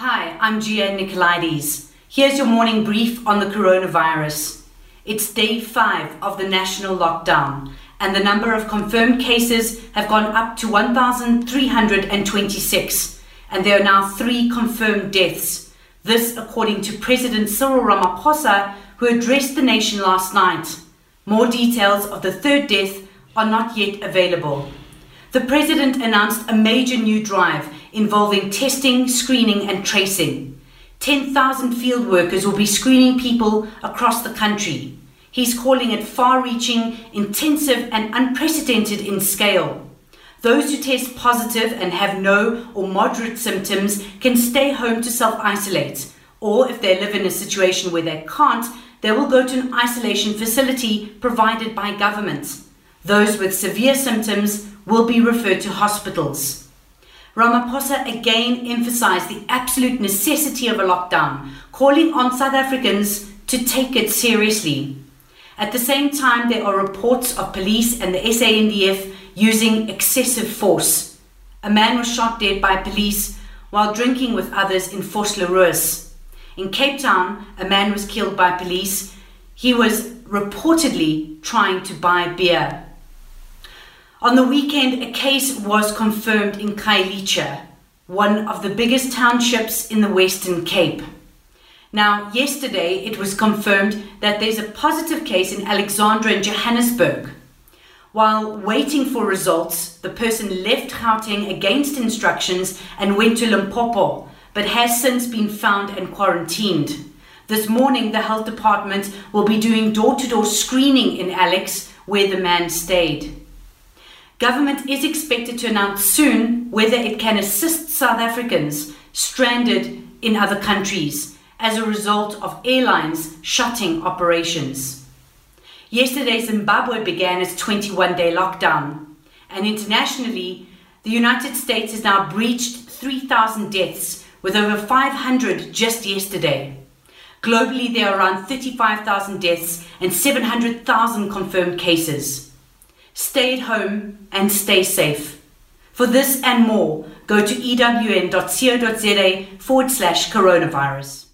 Hi, I'm Gia Nicolaides. Here's your morning brief on the coronavirus. It's day five of the national lockdown, and the number of confirmed cases have gone up to 1,326, and there are now three confirmed deaths. This, according to President Cyril Ramaphosa, who addressed the nation last night. More details of the third death are not yet available. The President announced a major new drive involving testing, screening, and tracing. 10,000 field workers will be screening people across the country. He's calling it far reaching, intensive, and unprecedented in scale. Those who test positive and have no or moderate symptoms can stay home to self isolate, or if they live in a situation where they can't, they will go to an isolation facility provided by government. Those with severe symptoms will be referred to hospitals. Ramaphosa again emphasized the absolute necessity of a lockdown, calling on South Africans to take it seriously. At the same time, there are reports of police and the SANDF using excessive force. A man was shot dead by police while drinking with others in Vosloorus. In Cape Town, a man was killed by police. He was reportedly trying to buy beer. On the weekend, a case was confirmed in Khayelitsha, one of the biggest townships in the Western Cape. Now, yesterday it was confirmed that there's a positive case in Alexandra in Johannesburg. While waiting for results, the person left Gauteng against instructions and went to Limpopo, but has since been found and quarantined. This morning, the health department will be doing door to door screening in Alex, where the man stayed. Government is expected to announce soon whether it can assist South Africans stranded in other countries as a result of airlines shutting operations. Yesterday, Zimbabwe began its 21 day lockdown, and internationally, the United States has now breached 3,000 deaths with over 500 just yesterday. Globally, there are around 35,000 deaths and 700,000 confirmed cases. Stay at home and stay safe. For this and more, go to ewn.co.za forward slash coronavirus.